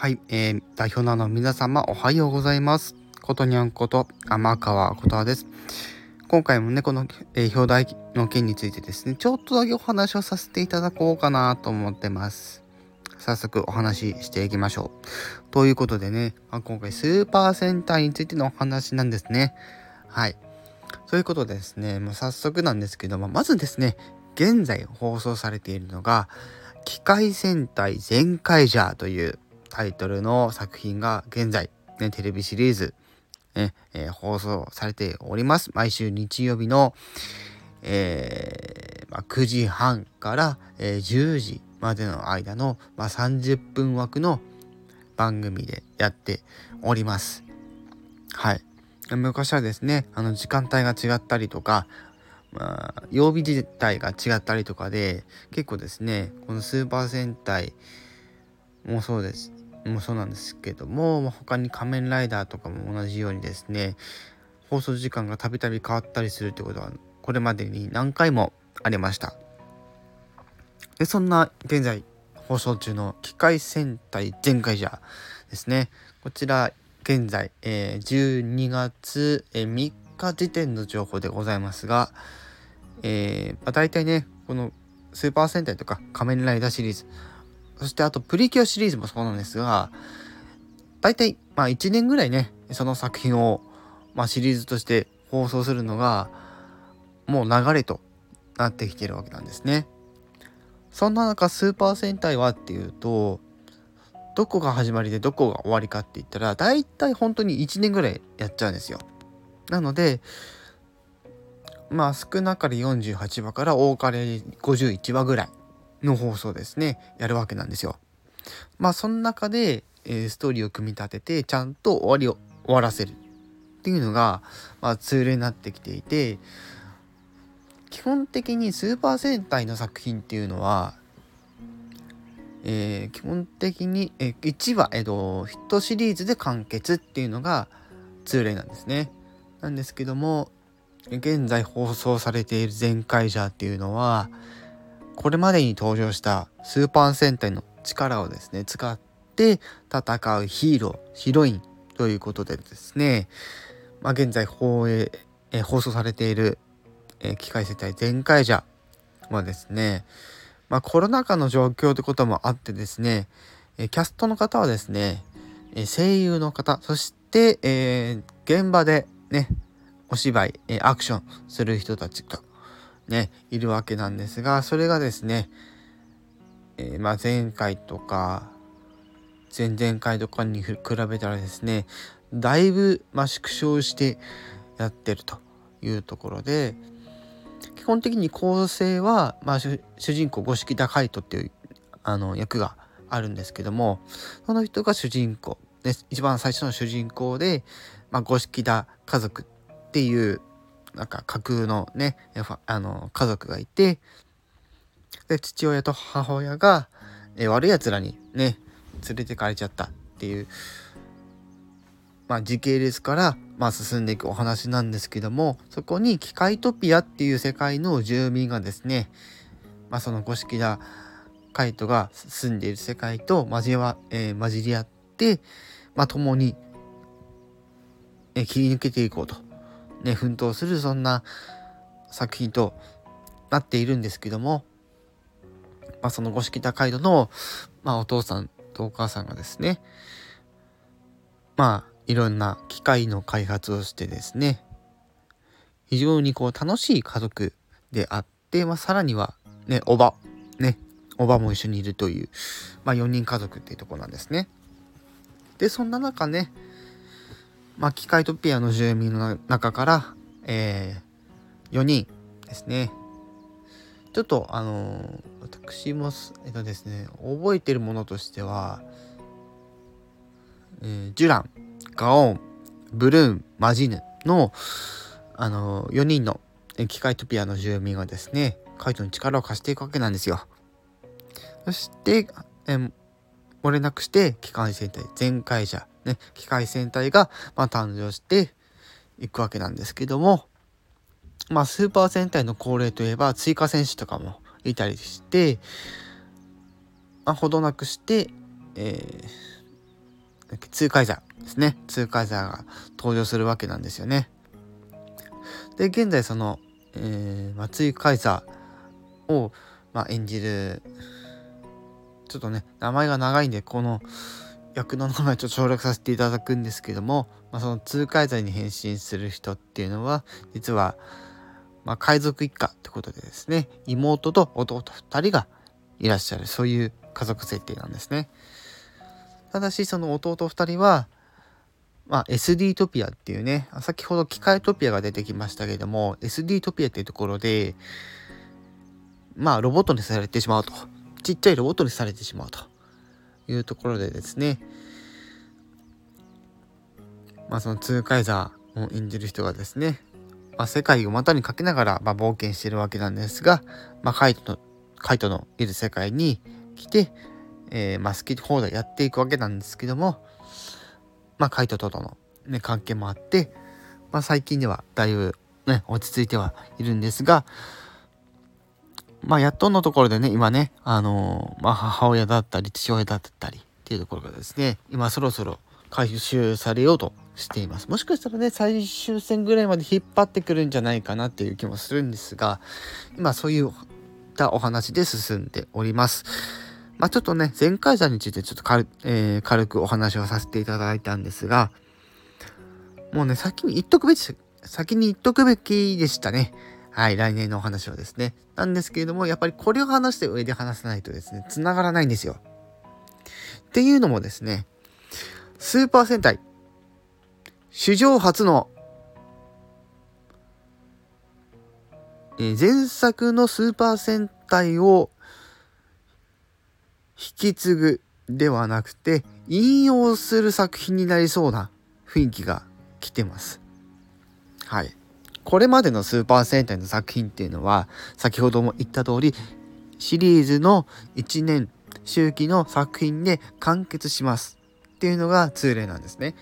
はい、えー、代表の皆様おはようございます。ことにゃんこと天川ことはです。今回もね、この、えー、表題の件についてですね、ちょっとだけお話をさせていただこうかなと思ってます。早速お話ししていきましょう。ということでね、まあ、今回スーパー戦隊についてのお話なんですね。はい。そういうことでですね、もう早速なんですけども、まずですね、現在放送されているのが、機械戦隊全開ジャーというタイトルの作品が現在、ね、テレビシリーズ、ねえー、放送されております。毎週日曜日の、えー、まあ、9時半から、えー、10時までの間の、まあ、30分枠の番組でやっております。はい。昔はですね、あの時間帯が違ったりとか、まあ、曜日自体が違ったりとかで、結構ですね、このスーパー戦隊もそうです。もそうなんですけども、他に仮面ライダーとかも同じようにですね、放送時間がたびたび変わったりするってことは、これまでに何回もありました。で、そんな現在放送中の機械戦隊全開じゃですね、こちら現在、えー、12月、えー、3日時点の情報でございますが、えーまあ、大体ね、このスーパー戦隊とか仮面ライダーシリーズ、そしてあとプリキュアシリーズもそうなんですが、大体まあ1年ぐらいね、その作品を、まあ、シリーズとして放送するのが、もう流れとなってきてるわけなんですね。そんな中、スーパー戦隊はっていうと、どこが始まりでどこが終わりかって言ったら、大体本当に1年ぐらいやっちゃうんですよ。なので、まあ少なかれ48話から多かれ51話ぐらいの放送ですね、やるわけなんですよ。まあその中で、えー、ストーリーを組み立ててちゃんと終わりを終わらせるっていうのが、まあ、ツールになってきていて基本的にスーパー戦隊の作品っていうのはえー、基本的に、えー、1話、えーと、ヒットシリーズで完結っていうのが通例なんですね。なんですけども現在放送されている全開ジャーっていうのはこれまでに登場したスーパー戦隊の力をですね使って戦うヒーローヒロインということでですね、まあ、現在放映、えー、放送されている、えー、機械戦隊全開ジャーはですねまあ、コロナ禍の状況ってこともあってですね、えキャストの方はですね、え声優の方、そして、えー、現場でね、お芝居、えアクションする人たちとね、いるわけなんですが、それがですね、えー、まあ、前回とか、前々回とかに比べたらですね、だいぶ、まあ、縮小してやってるというところで、基本的に構成は、まあ、主人公五色高海人っていうあの役があるんですけどもその人が主人公で一番最初の主人公で、まあ、五色田家族っていうなんか架空のねあの家族がいてで父親と母親が、え悪いやつらにね連れてかれちゃったっていうまあ、時系列から、まあ、進んでいくお話なんですけどもそこに機械トピアっていう世界の住民がですね、まあ、その五色田カイトが住んでいる世界と交わ、えー、混じり合って、まあ、共に、えー、切り抜けていこうと、ね、奮闘するそんな作品となっているんですけども、まあ、その五色田カイトの、まあ、お父さんとお母さんがですねまあいろんな機械の開発をしてですね非常にこう楽しい家族であって、まあ、さらにはねおばねおばも一緒にいるという、まあ、4人家族っていうとこなんですね。でそんな中ね、まあ、機械トピアの住民の中から、えー、4人ですねちょっとあのー、私もえっとですね覚えてるものとしては、えー、ジュランガオン、ブルーン、マジヌの、あの、4人の機械トピアの住民がですね、カイトに力を貸していくわけなんですよ。そして、え漏れなくして機械戦隊全会者、ね、機械戦隊が、まあ、誕生していくわけなんですけども、まあ、スーパー戦隊の恒例といえば追加戦士とかもいたりして、まあ、ほどなくして、えー通海座ですね。通海座が登場するわけなんですよね。で、現在その、えー、松井海座を、まあ、演じる、ちょっとね、名前が長いんで、この役の名前ちょっと省略させていただくんですけども、まあ、その通海座に変身する人っていうのは、実は、まあ、海賊一家ってことでですね、妹と弟2人がいらっしゃる、そういう家族設定なんですね。ただし、その弟2人は、まあ、SD トピアっていうね、先ほど機械トピアが出てきましたけれども、SD トピアっていうところで、まあ、ロボットにされてしまうと。ちっちゃいロボットにされてしまうというところでですね、まあ、その通海座を演じる人がですね、まあ、世界を股にかけながら、まあ、冒険しているわけなんですが、まあ、カイトの、カイトのいる世界に来て、えー、まあ、好き放題やっていくわけなんですけども、まあ、カイトとの、ね、関係もあって、まあ、最近ではだいぶ、ね、落ち着いてはいるんですが、まあ、やっとのところでね、今ね、あのー、まあ、母親だったり、父親だったりっていうところがですね、今そろそろ回収されようとしています。もしかしたらね、最終戦ぐらいまで引っ張ってくるんじゃないかなっていう気もするんですが、今そういったお話で進んでおります。まあちょっとね、前回座についてちょっと軽,、えー、軽くお話をさせていただいたんですが、もうね、先に言っとくべき、先に言っとくべきでしたね。はい、来年のお話はですね。なんですけれども、やっぱりこれを話して上で話さないとですね、繋がらないんですよ。っていうのもですね、スーパー戦隊史上初の、え前作のスーパー戦隊を引き継ぐではなくて引用する作品になりそうな雰囲気が来てます。はい。これまでのスーパー戦隊の作品っていうのは先ほども言った通りシリーズの1年周期の作品で完結しますっていうのが通例なんですね。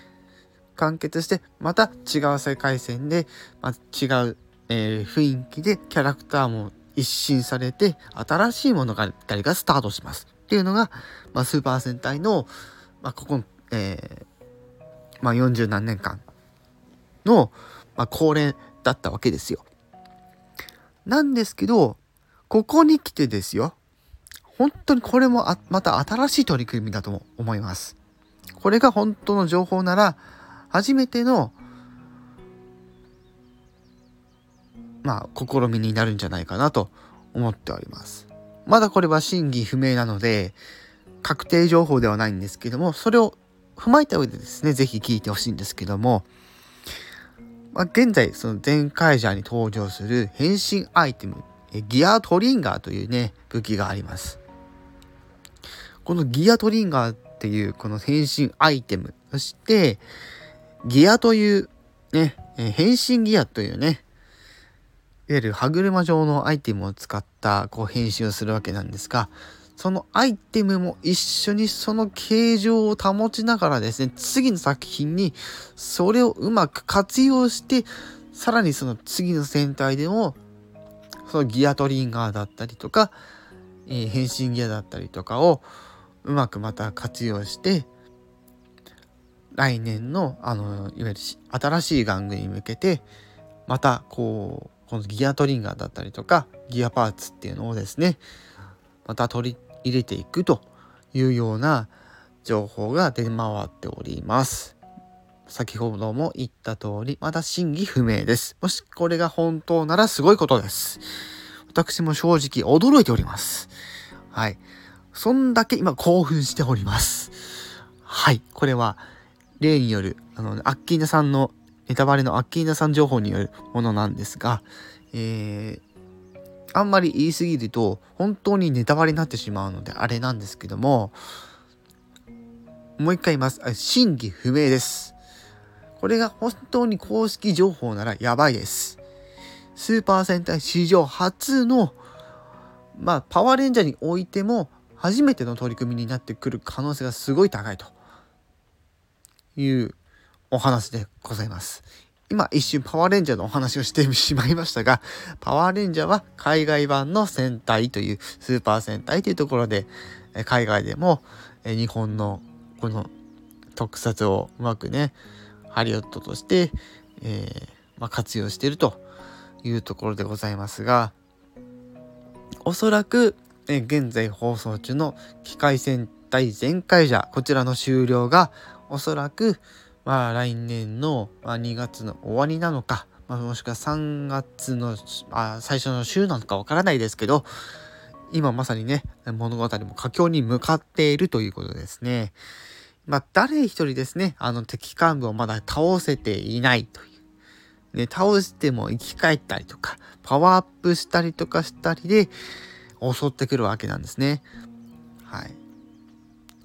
完結してまた違う世界線で、ま違う、えー、雰囲気でキャラクターも一新されて新しい物語がスタートしますっていうのが、ま、スーパー戦隊の、ま、ここ、えー、ま、40何年間の、ま、恒例だったわけですよ。なんですけどここに来てですよ本当にこれもまた新しい取り組みだと思います。これが本当の情報なら初めてのまあ試みになるんじゃないかなと思っております。まだこれは真偽不明なので確定情報ではないんですけどもそれを踏まえた上でですね是非聞いてほしいんですけども、まあ、現在その全カイジャーに登場する変身アイテムギアトリンガーというね武器があります。このギアトリンガーっていうこの変身アイテムそしてギアという、ね、変身ギアというね、いわゆる歯車状のアイテムを使ったこう変身をするわけなんですが、そのアイテムも一緒にその形状を保ちながらですね、次の作品にそれをうまく活用して、さらにその次の戦隊でも、そのギアトリンガーだったりとか、えー、変身ギアだったりとかをうまくまた活用して、来年のあのいわゆる新しい玩具に向けてまたこうこのギアトリンガーだったりとかギアパーツっていうのをですねまた取り入れていくというような情報が出回っております。先ほども言った通りまだ真偽不明です。もしこれが本当ならすごいことです。私も正直驚いております。はい。そんだけ今興奮しております。はい。これは例による、あの、アッキーナさんの、ネタバレのアッキーナさん情報によるものなんですが、えー、あんまり言い過ぎると、本当にネタバレになってしまうので、あれなんですけども、もう一回言います。真偽不明です。これが本当に公式情報ならやばいです。スーパー戦隊史上初の、まあ、パワーレンジャーにおいても、初めての取り組みになってくる可能性がすごい高いと。いうお話でございます。今一瞬パワーレンジャーのお話をしてしまいましたが、パワーレンジャーは海外版の戦隊という、スーパー戦隊というところで、海外でも日本のこの特撮をうまくね、ハリウッドとして、えー、まあ、活用しているというところでございますが、おそらく、え現在放送中の機械戦隊全開じゃこちらの終了がおそらく、まあ、来年の、2月の終わりなのか、まあ、もしくは3月のあ最初の週なのかわからないですけど今まさにね物語も佳境に向かっているということですね。まあ、誰一人ですねあの敵幹部をまだ倒せていないという。ね、倒しても生き返ったりとかパワーアップしたりとかしたりで襲ってくるわけなんですね。はい。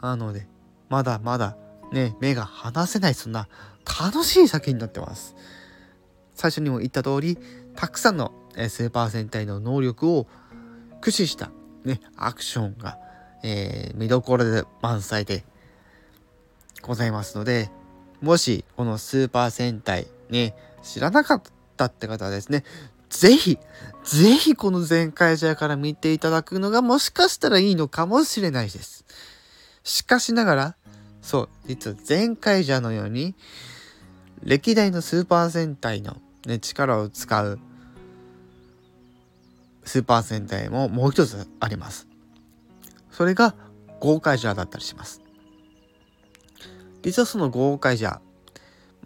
なのでまだまだね目が離せないそんな楽しい作品になってます。最初にも言った通りたくさんのスーパー戦隊の能力を駆使した、ね、アクションが、えー、見どころで満載でございますのでもしこのスーパー戦隊ね知らなかったって方はですねぜひ、ぜひこの全開試合から見ていただくのがもしかしたらいいのかもしれないです。しかしながら、そう、実は全開者のように、歴代のスーパー戦隊の、ね、力を使うスーパー戦隊ももう一つあります。それが豪快ジャーだったりします。実はその豪快ジャー、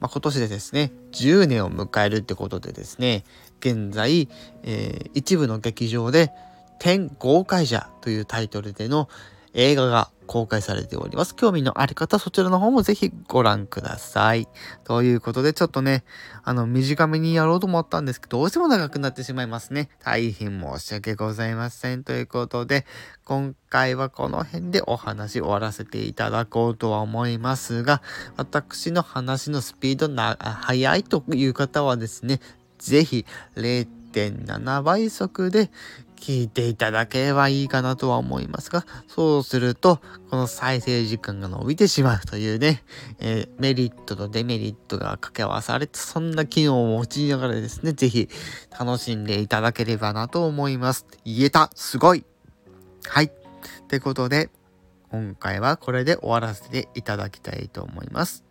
まあ、今年でですね、10年を迎えるってことでですね、現在、えー、一部の劇場で、天豪快者というタイトルでの映画が公開されております。興味のある方、そちらの方もぜひご覧ください。ということで、ちょっとね、あの、短めにやろうと思ったんですけど、どうしても長くなってしまいますね。大変申し訳ございません。ということで、今回はこの辺でお話終わらせていただこうとは思いますが、私の話のスピードな、速いという方はですね、ぜひ0.7倍速で聞いていただければいいかなとは思いますが、そうすると、この再生時間が伸びてしまうというね、えー、メリットとデメリットが掛け合わされて、そんな機能を用いながらですね、ぜひ楽しんでいただければなと思います。言えたすごいはい。ってことで、今回はこれで終わらせていただきたいと思います。